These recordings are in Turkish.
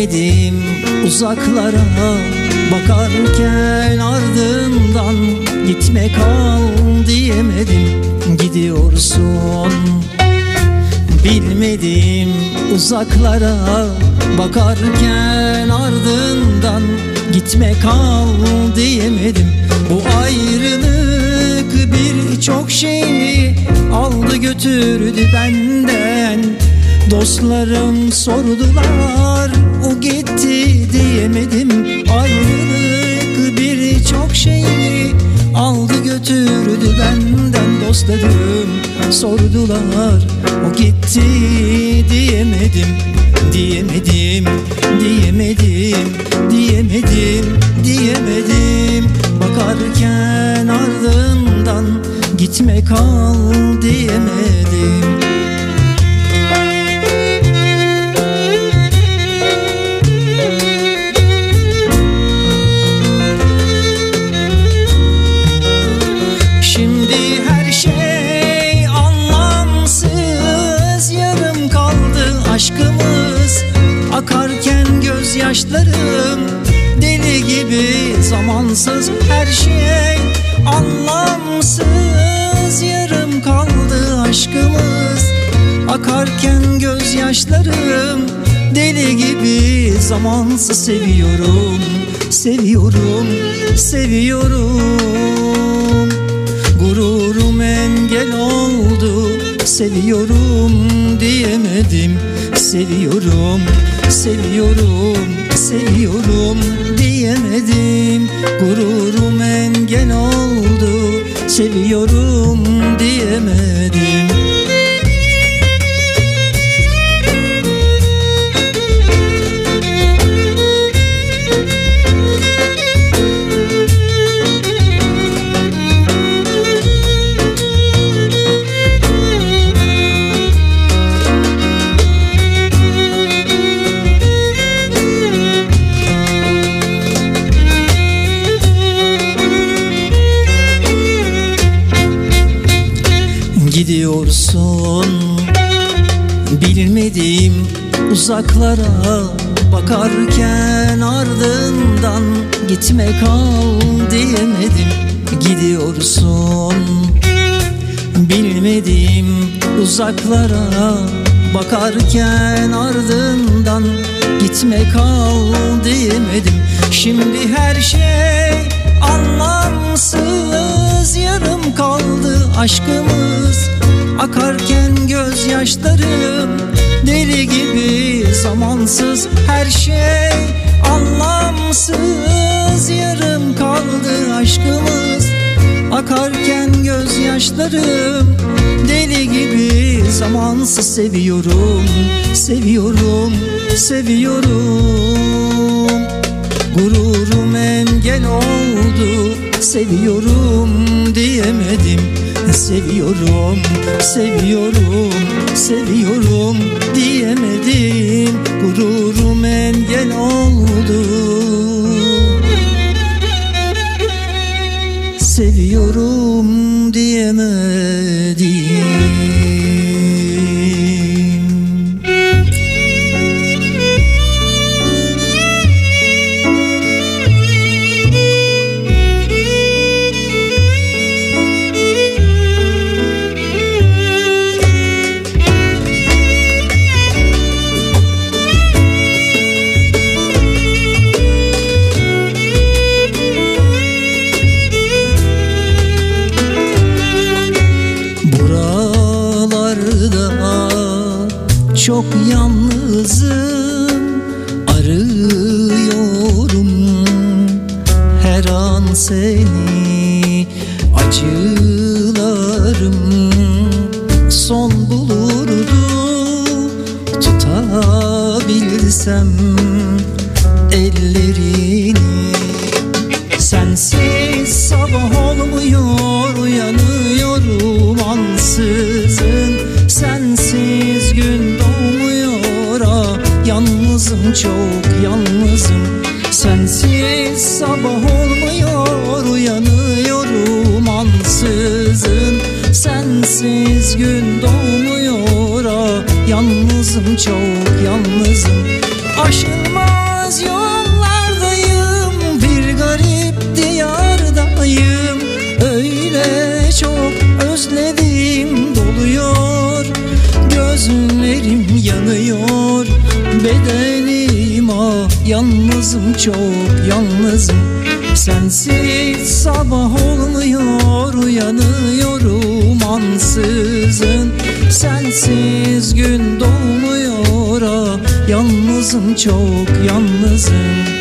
Bilmedim uzaklara Bakarken ardından gitme kal diyemedim. Gidiyorsun bilmedim uzaklara Bakarken ardından gitme kal diyemedim. Bu ayrılık birçok şeyi aldı götürdü benden Dostlarım sordular o gitti diyemedim. Ayrılık birçok şeyi aldı götürdü benden Dostlarım. Sordular o gitti diyemedim. Diyemedim, diyemedim, diyemedim, diyemedim. Bakarken ardından gitme kal diyemedim zamansız Her şey anlamsız. Yarım kaldı aşkımız. Akarken gözyaşlarım Deli gibi. Zamansız seviyorum Seviyorum, seviyorum. Gururum engel oldu Seviyorum diyemedim. Seviyorum, seviyorum, seviyorum diyemedim. Gururum engel oldu Seviyorum diyemedim uzaklara Bakarken ardından gitme kal diyemedim. Gidiyorsun. Bilmediğim uzaklara Bakarken ardından gitme kal diyemedim. Şimdi her şey anlamsız. Yarım kaldı aşkımız. Akarken gözyaşlarım deli gibi zamansız her şey. Anlamsız yarım kaldı aşkımız. Akarken gözyaşlarım deli gibi zamansız. Seviyorum seviyorum seviyorum. Gururum engel oldu Seviyorum diyemedim Seviyorum, seviyorum, seviyorum diyemedim. Gururum engel oldu Sensiz gün doğmuyor ah yalnız Yalnızım çok yalnızım. Aşılmaz yollardayım. Bir garip diyardayım. Öyle çok özledim. Doluyor. Gözlerim yanıyor. Bedenim ah. Yalnızım çok yalnızım. Sensiz sabah olmuyor. Uyanıyorum ansızın Sensiz gün doğmuyor ah Yalnızım çok yalnızım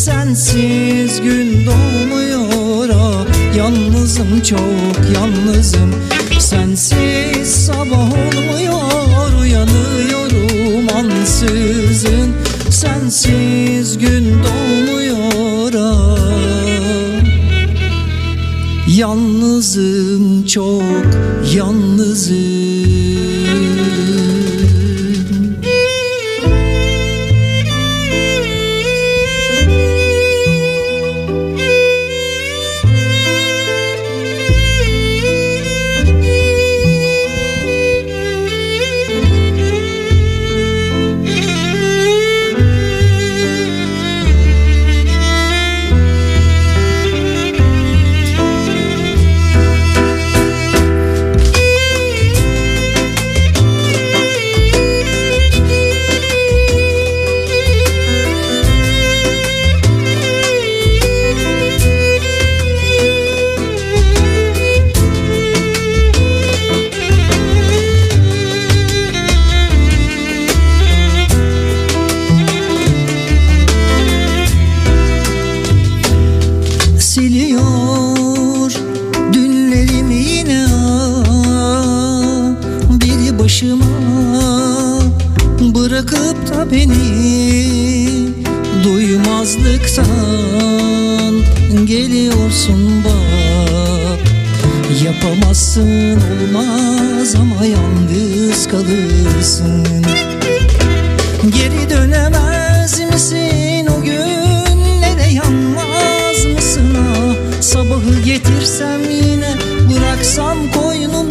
Sensiz gün doğmuyor. Ah Yalnızım çok yalnızım. Sensiz sabah olmuyor uyanıyorum ansızın. Sensiz gün doğmuyor. Ah Yalnızım çok yalnızım geliyorsun bak Yapamazsın olmaz ama yalnız kalırsın. Geri dönemez misin o günlere yanmaz mısın? Ah Sabahı getirsem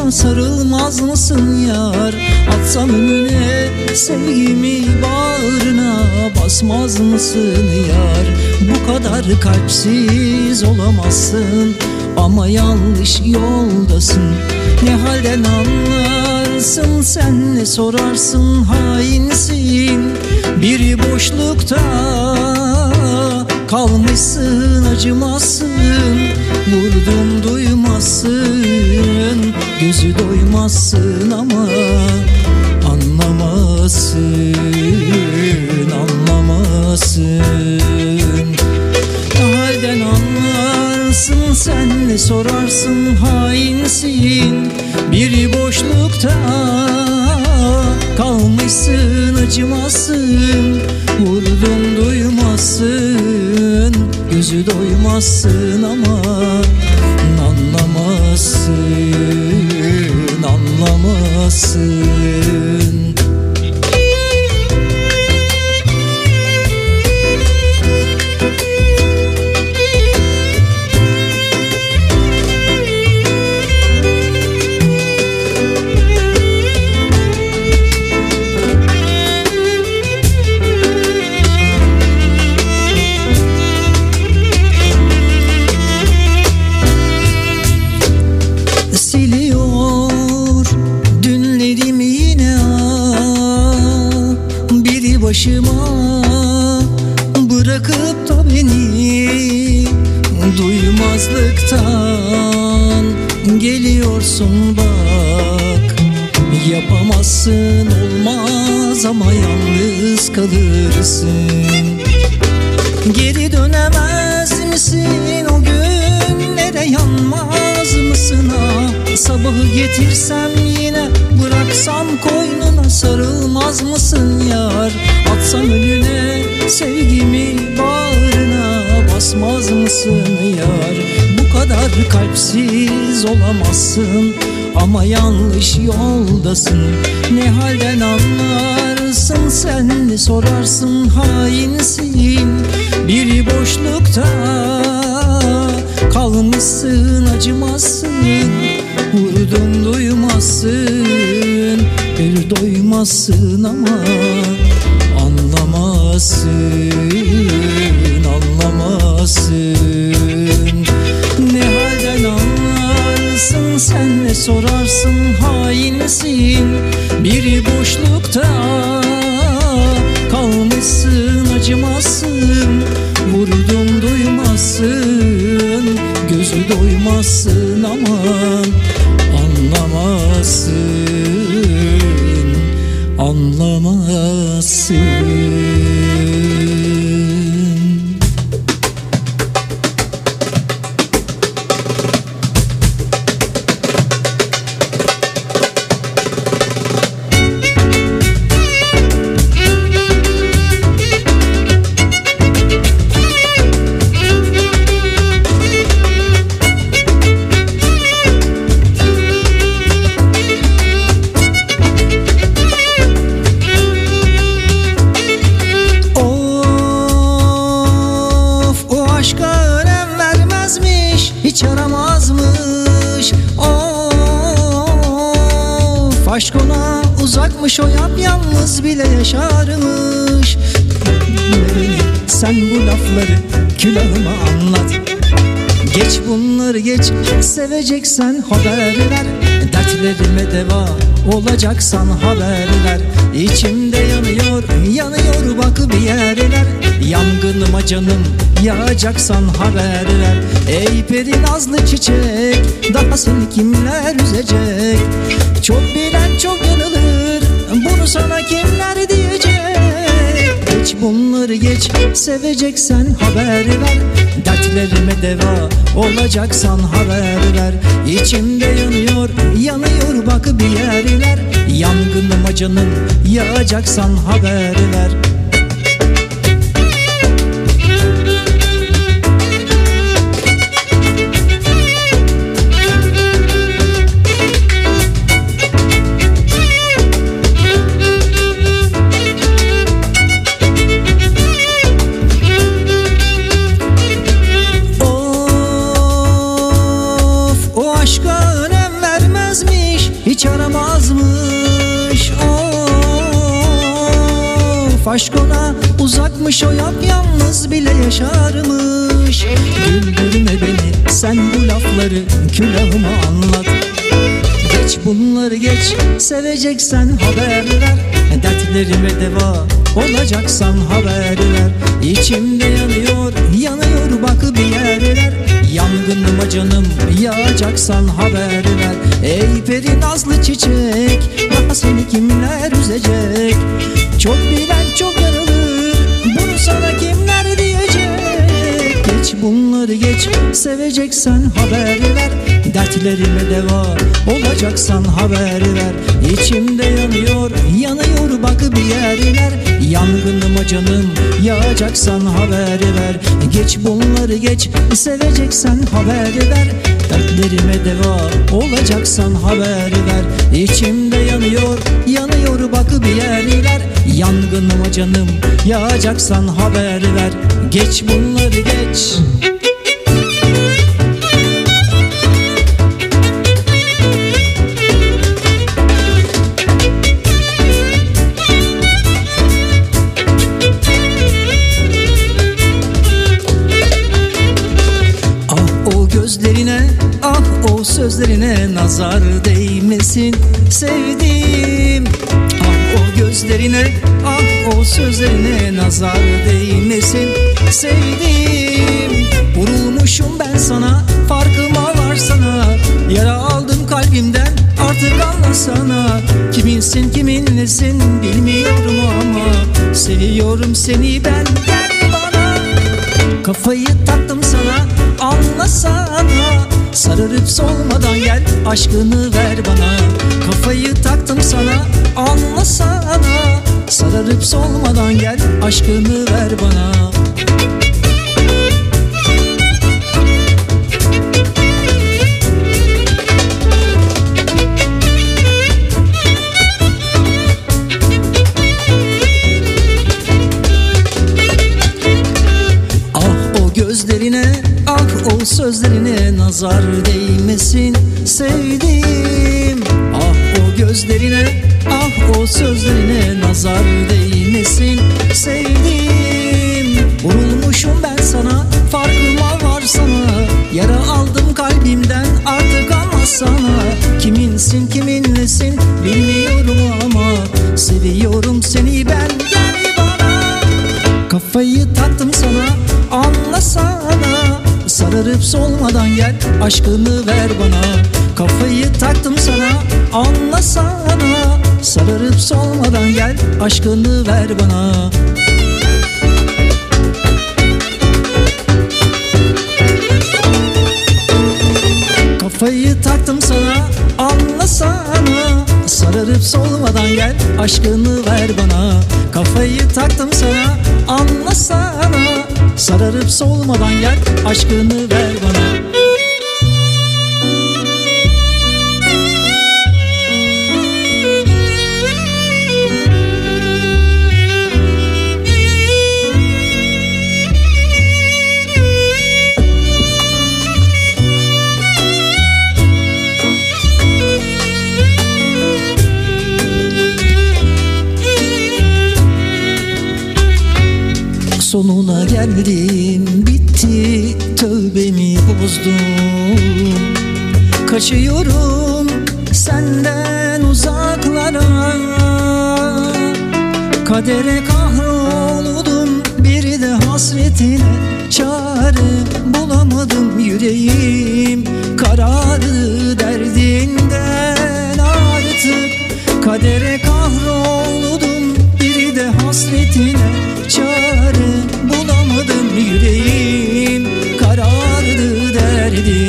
koynuna sarılmaz mısın yar? Atsam önüne sevgimi bağrına. Basmaz mısın yar? Bu kadar kalpsiz olamazsın. Ama yanlış yoldasın. Ne halden anlarsın sen? Ne sorarsın hainsin? Bir boşlukta kalmışsın acımazsın Vurdum duymazsın gözü doymazsın ama Anlamazsın anlamazsın Halden anlarsın sen ne sorarsın hainsin. Bir boşlukta kalmışsın acımazsın Vurdun duymazsın Gözü doymazsın ama Anlamazsın Anlamazsın Duymazlıktan geliyorsun bak. Yapamazsın olmaz ama yalnız kalırsın. Geri dönemez misin o günlere yanmaz mısın? Ah Sabahı getirsem yine bıraksam koynuna sarılmaz mısın yar? Atsam önüne sevgimi bağrına basmaz mısın yar? Bu kadar kalpsiz olamazsın. Ama yanlış yoldasın. Ne halden anlarsın sen sorarsın hainsin? Bir boşlukta kalmışsın acımazsın Vurdun duymazsın bir doymazsın ama anlamazsın acımazsın Vurdum duymazsın gözü doymazsın aman Anlamazsın, anlamazsın uzakmış o yap yalnız bile yaşarmış. Sen bu lafları külahıma anlat. Geç bunları geç seveceksen haber ver. Dertlerime deva olacaksan haber ver. İçimde yanıyor yanıyor bak bir yerler. Yangınıma canım yağacaksan haber ver. Ey peri nazlı çiçek daha seni kimler üzecek? Çok bilen çok sana kimler diyecek? Geç bunları geç. Seveceksen haber ver. Dertlerime deva olacaksan haber ver. İçimde yanıyor yanıyor bak bir yerler. Yangınıma canım yağacaksan haber ver aşk ona uzakmış o yap yalnız bile yaşarmış. Güldürme beni sen bu lafları külahıma anlat. Geç bunları geç seveceksen haber ver. Dertlerime deva olacaksan haber ver. İçimde yanıyor yanıyor bak bir yerler. Yangınıma canım yağacaksan haber ver. Ey peri nazlı çiçek daha seveceksen haber ver. Dertlerime deva olacaksan haber ver. İçimde yanıyor yanıyor bak bir yerler. Yangınıma canım yağacaksan haber ver. Geç bunları geç seveceksen haber ver. Dertlerime deva olacaksan haber ver. İçimde yanıyor yanıyor bak bir yerler. Yangınıma canım yağacaksan haber ver. Geç bunları geç o sözlerine nazar değmesin sevdiğim. Ah o gözlerine ah o sözlerine nazar değmesin sevdiğim. Vurulmuşum ben sana farkıma varsana. Yara aldım kalbimden artık anlasana. Kiminsin kiminlesin bilmiyorum ama Seviyorum seni ben gel bana. Kafayı taktım sana anlasana Sararıp solmadan gel aşkını ver bana. Kafayı taktım sana anlasana Sararıp solmadan gel aşkını ver bana sözlerine nazar değmesin sevdiğim. Ah o gözlerine ah o sözlerine nazar değmesin sevdiğim. Vurulmuşum ben sana farkıma varsana. Yara aldım kalbimden artık anlasana Kiminsin solmadan gel aşkını ver bana. Kafayı taktım sana anlasana Sararıp solmadan gel aşkını ver bana. Kafayı taktım sana anlasana Sararıp solmadan gel aşkını ver bana. Kafayı taktım sana anlasana Sararıp solmadan gel aşkını ver bana Kaçıyorum senden uzaklara. Kadere kahroldum bir de hasretine Çare bulamadım yüreğim. Karardı derdinden artık Kadere kahroldum bir de hasretine Çare bulamadım yüreğim. Karardı derdinden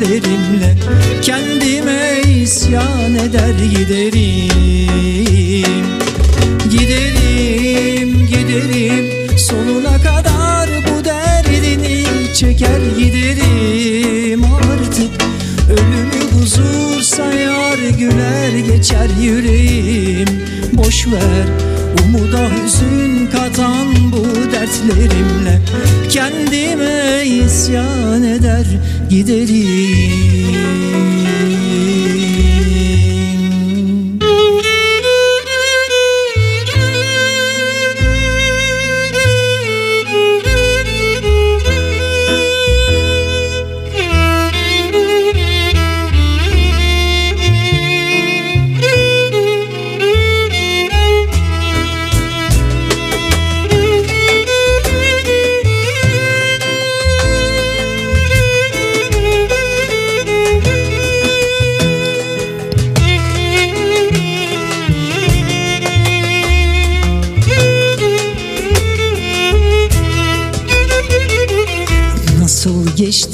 bu dertlerimle Kendime isyan eder giderim. Giderim giderim sonuna kadar bu derdini çeker giderim. Artık Ölümü huzur sayar güler geçer yüreğim. Boş ver umuda hüzün katan bu dertlerimle Kendime isyan eder giderim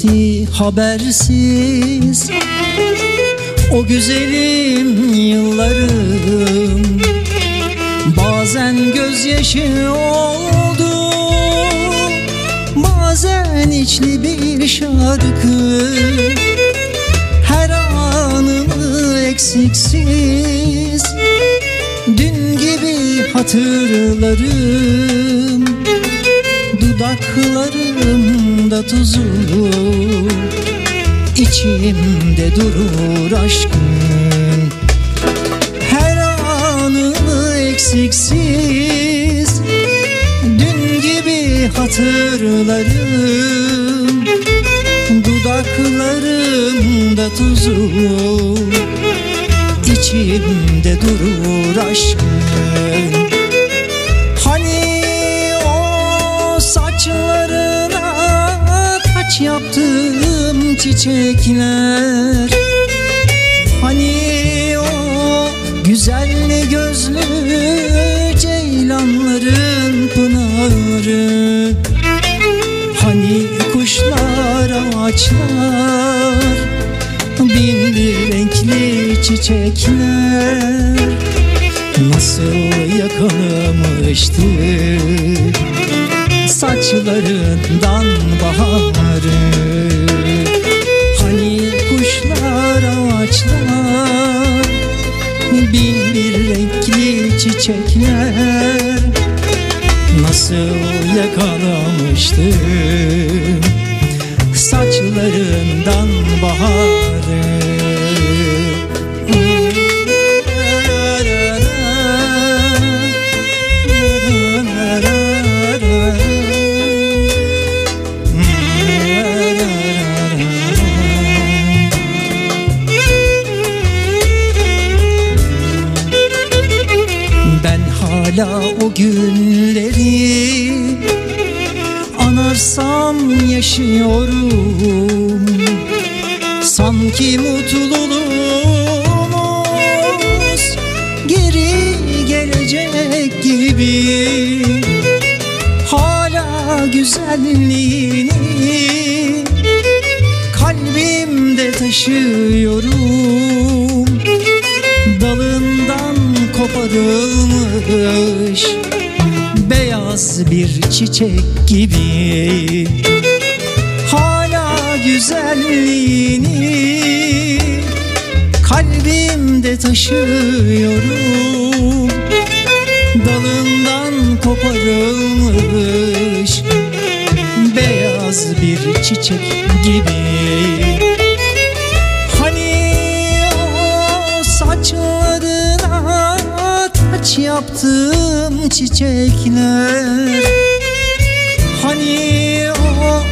Geçti habersiz. O güzelim yıllarım. Bazen gözyaşı oldu. Bazen içli bir şarkı. Her anımı eksiksiz. Dün gibi hatırlarım Dudaklarımda tuzu içimde durur aşkın. Her anımı eksiksiz Dün gibi hatırlarım. Dudaklarımda tuzu içimde durur aşkın çiçekler Hani o güzel gözlü ceylanların pınarı. Hani kuşlar ağaçlar bin bir renkli çiçekler. Nasıl yakalamıştı saçlarından baharı ağaçlar bin bir renkli çiçekler. Nasıl yakalamıştım saçlarından baharı o günleri anarsam yaşıyorum. Sanki mutluluğumuz geri gelecek gibi. Hala güzelliğini kalbimde taşıyorum. Dalından koparılmış beyaz bir çiçek gibi. Hala güzelliğini kalbimde taşıyorum. Dalından koparılmış çiçek gibi yaptım çiçekler. Hani o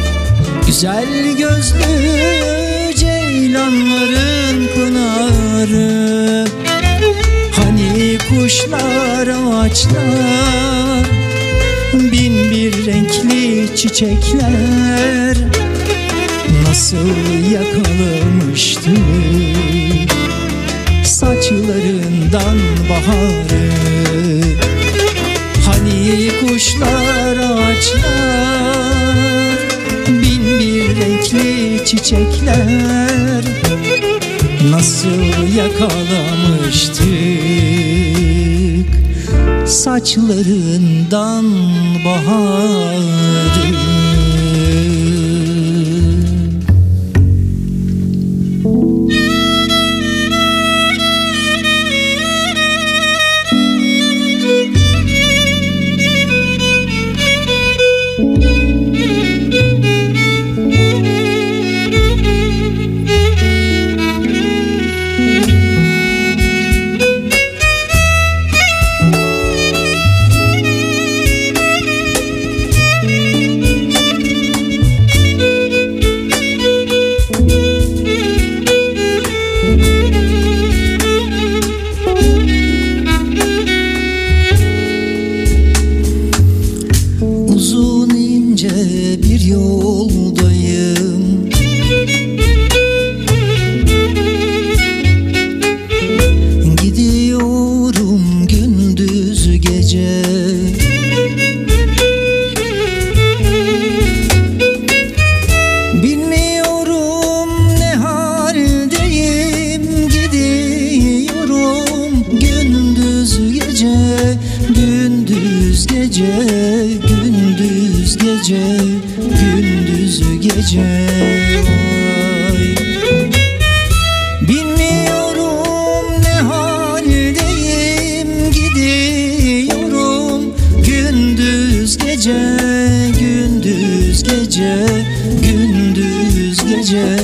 güzel gözlü ceylanların pınarı. Hani kuşlar ağaçlar Bin bir renkli çiçekler. Nasıl yakalamıştı? Saçlarından baharı çiçekler Nasıl yakalamıştık? Saçlarından baharı gece Gündüz gece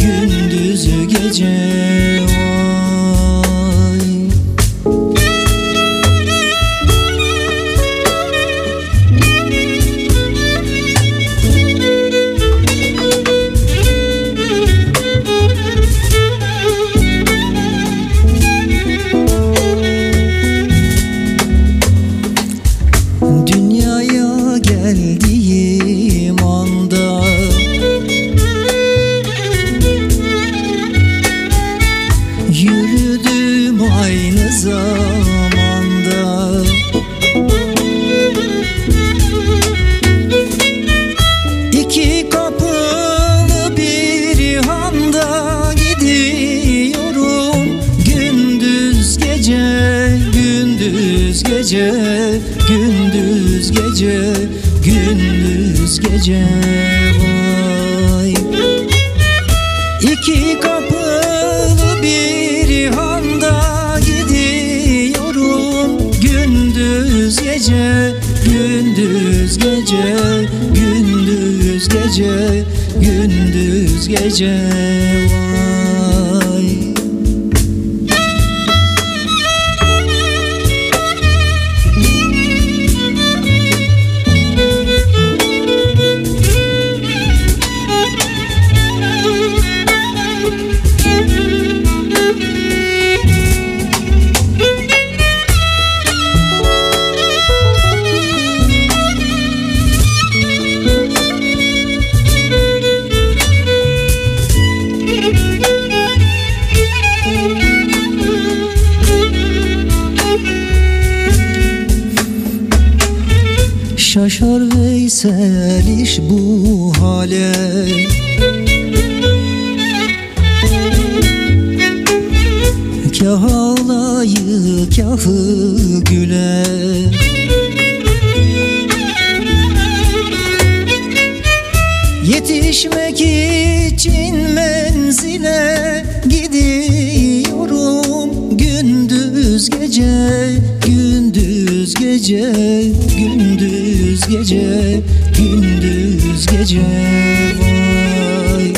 Gündüz gece gece, gündüz gece vay İki kapılı bir handa gidiyorum. Gündüz gece, gündüz gece, gündüz gece, gündüz gece Şaşar Veysel iş bu hale. Kah ağlayı kahı güle. Yetişmek için menzile gidiyorum Gündüz gece, gündüz gece gündüz gece gündüz gece vay.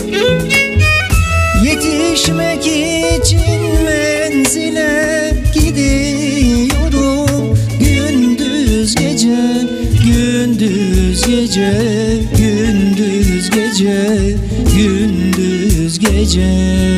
Yetişmek için menzile gidiyorum gündüz gece gündüz gece gündüz gece gündüz gece.